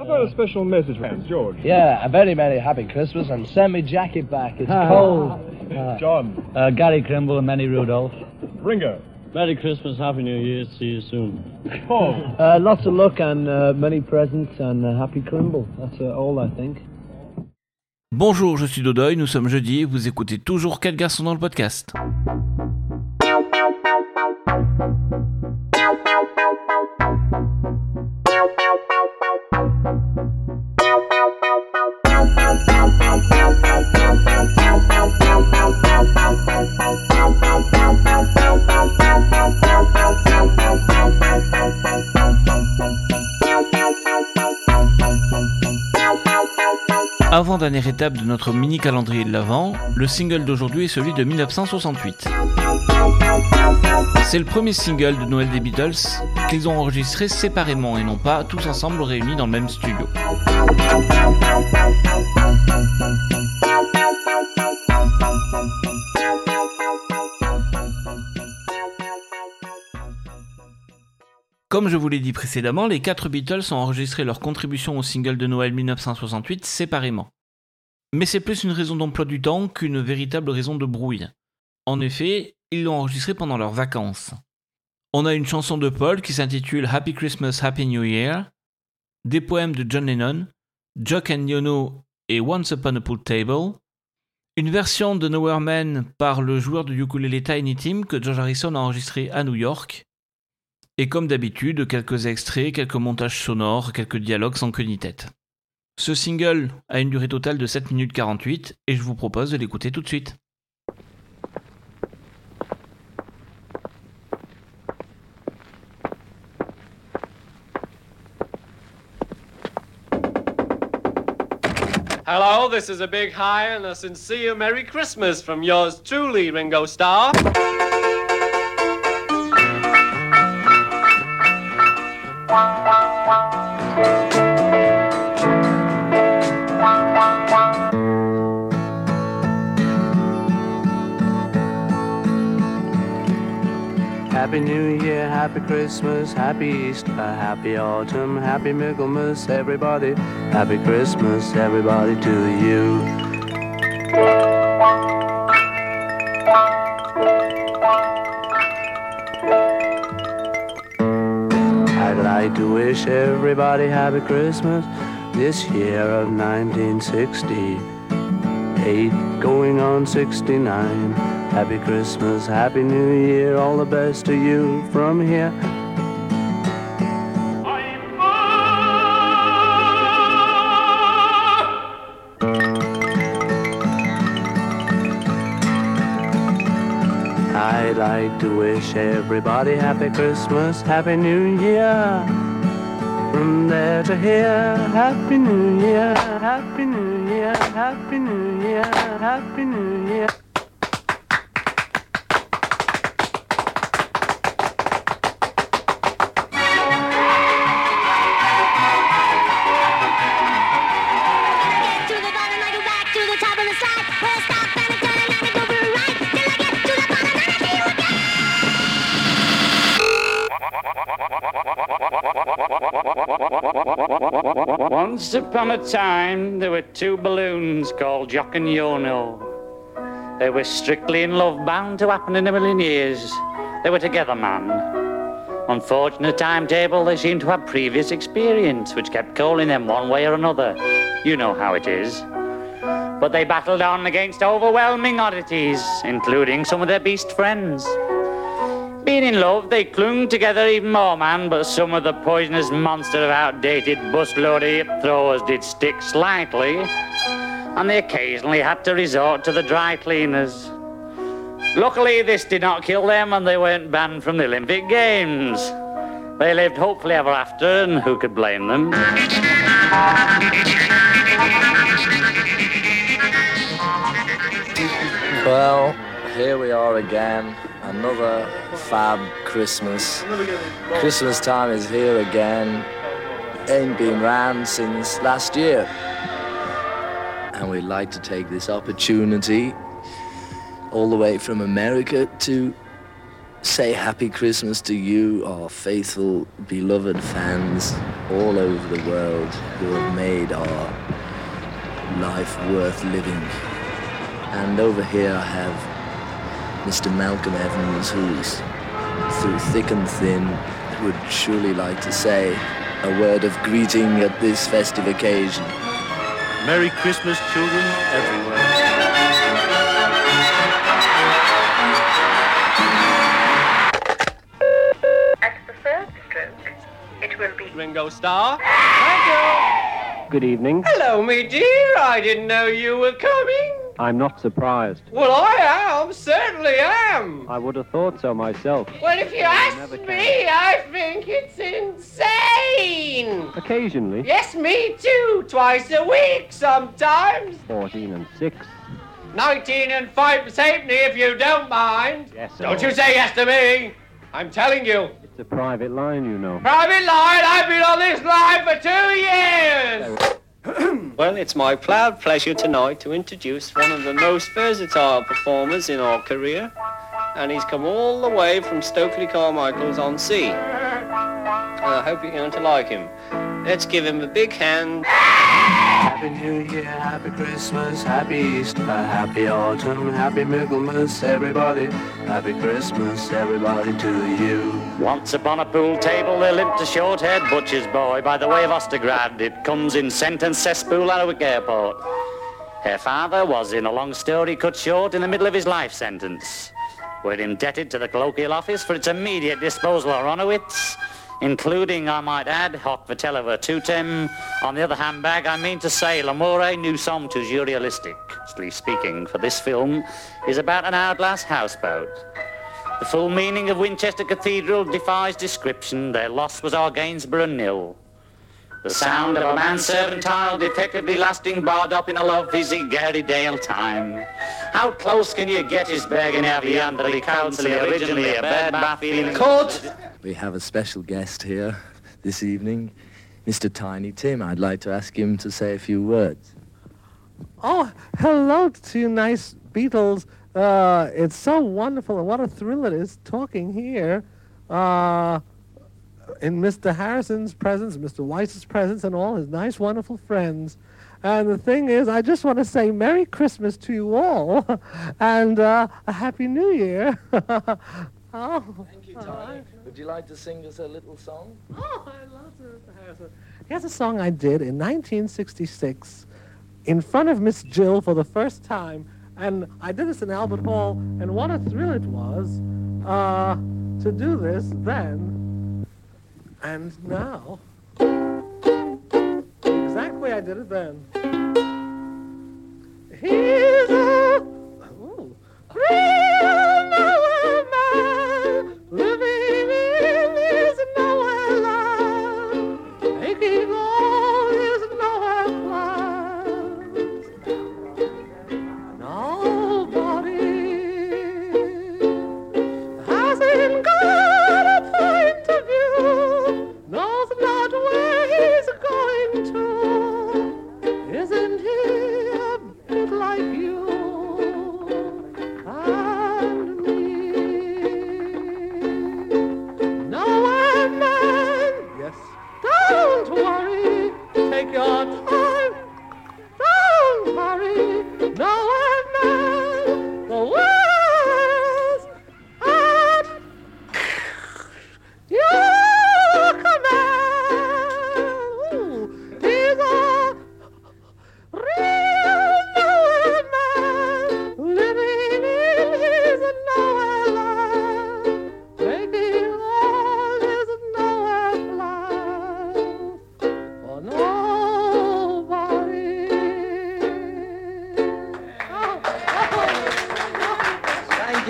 I've got a special message from George. Yeah, a very, very happy Christmas and send me jacket back. It's cold. John. Uh, Gary Krimble and Manny Rudolph. Ringo. Merry Christmas, Happy New Year, see you soon. Paul. Uh, lots of luck and uh, many presents and uh, happy Crimble. That's uh, all I think. Bonjour, je suis Dodoy, nous sommes jeudi et vous écoutez toujours 4 garçons dans le podcast. Avant-dernière étape de notre mini calendrier de l'Avent, le single d'aujourd'hui est celui de 1968. C'est le premier single de Noël des Beatles qu'ils ont enregistré séparément et non pas tous ensemble réunis dans le même studio. Comme je vous l'ai dit précédemment, les quatre Beatles ont enregistré leur contribution au single de Noël 1968 séparément. Mais c'est plus une raison d'emploi du temps qu'une véritable raison de brouille. En effet, ils l'ont enregistré pendant leurs vacances. On a une chanson de Paul qui s'intitule Happy Christmas, Happy New Year, des poèmes de John Lennon, Jock and Yono et Once Upon a Pool Table, une version de Nowhere Man par le joueur de ukulélé Tiny Tim que George Harrison a enregistré à New York, et comme d'habitude, quelques extraits, quelques montages sonores, quelques dialogues sans queue ni tête. Ce single a une durée totale de 7 minutes 48 et je vous propose de l'écouter tout de suite. Hello, this is a big hi and a sincere Merry Christmas from yours truly, Ringo Starr. Happy New Year, Happy Christmas, Happy Easter, Happy Autumn, Happy Michaelmas, everybody. Happy Christmas, everybody, to you. Like to wish everybody Happy Christmas this year of 1968, going on 69. Happy Christmas, Happy New Year, all the best to you from here. Like to wish everybody Happy Christmas, Happy New Year. From there to here, Happy New Year, Happy New Year, Happy New Year, Happy New Year. back to the top of the slide. Once upon a time, there were two balloons called Jock and Yono. They were strictly in love, bound to happen in a million years. They were together, man. Unfortunate timetable, they seemed to have previous experience, which kept calling them one way or another. You know how it is. But they battled on against overwhelming oddities, including some of their beast friends. Being in love, they clung together even more, man, but some of the poisonous monster of outdated busload hip throwers did stick slightly, and they occasionally had to resort to the dry cleaners. Luckily, this did not kill them, and they weren't banned from the Olympic Games. They lived hopefully ever after, and who could blame them? Well, here we are again. Another fab Christmas. Christmas time is here again. Ain't been round since last year. And we'd like to take this opportunity all the way from America to say happy Christmas to you, our faithful, beloved fans. all over the world who have made our life worth living. And over here I have Mr. Malcolm Evans, who's through thick and thin would surely like to say a word of greeting at this festive occasion. Merry Christmas, children everywhere. At the third stroke, it will be Ringo Starr. Thank you. Good evening. Hello, me dear. I didn't know you were coming. I'm not surprised. Well, I am. Certainly am. I would have thought so myself. Well, if you ask me, I think it's insane. Occasionally. Yes, me too. Twice a week sometimes. 14 and 6. 19 and 5 halfpenny if you don't mind. Yes, sir. Don't you say yes to me. I'm telling you. It's a private line, you know. Private line, I've been on this line for two years. well, it's my proud pleasure tonight to introduce one of the most versatile performers in our career. And he's come all the way from Stokely Carmichael's on sea. I hope you're going to like him. Let's give him a big hand. Happy New Year, Happy Christmas, Happy Easter, Happy Autumn, Happy Michaelmas, everybody. Happy Christmas, everybody to you. Once upon a pool table there lived a short-haired butcher's boy by the way of Ostergrad. It comes in sentence cesspool at Airport. Her father was, in a long story cut short, in the middle of his life sentence. We're indebted to the colloquial office for its immediate disposal of Ronowitz, including, I might add, hoc vitella virtutem. On the other hand, bag, I mean to say, l'amore sommes toujours realistic. Strictly speaking, for this film is about an hourglass houseboat. The full meaning of Winchester Cathedral defies description. Their loss was our Gainsborough nil. The sound of a manservant child effectively lasting barred up in a lovely Gary Dale time. How close can you get his begging every under the council originally a bad bath feeling court? We have a special guest here this evening, Mr. Tiny Tim. I'd like to ask him to say a few words. Oh, hello to you nice Beatles. Uh, it's so wonderful and what a thrill it is talking here uh, in Mr. Harrison's presence, Mr. Weiss's presence, and all his nice, wonderful friends. And the thing is, I just want to say Merry Christmas to you all and uh, a Happy New Year. oh, Thank you, Tiny. Would you like to sing us a little song? Oh, I love. Harrison. Here's a song I did in 1966 in front of Miss Jill for the first time. And I did this in Albert Hall, and what a thrill it was uh, to do this then and now. Exactly, I did it then. Here's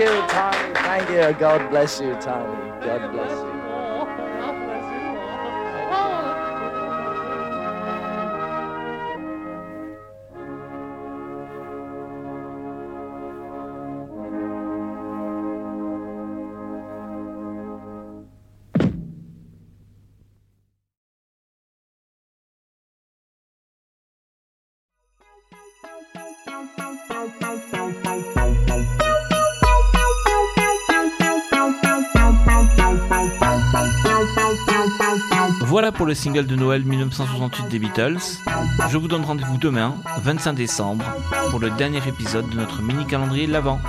you, Tiny. Thank you. God bless you, Tommy. God bless you. Voilà pour le single de Noël 1968 des Beatles. Je vous donne rendez-vous demain, 25 décembre, pour le dernier épisode de notre mini calendrier de l'Avent.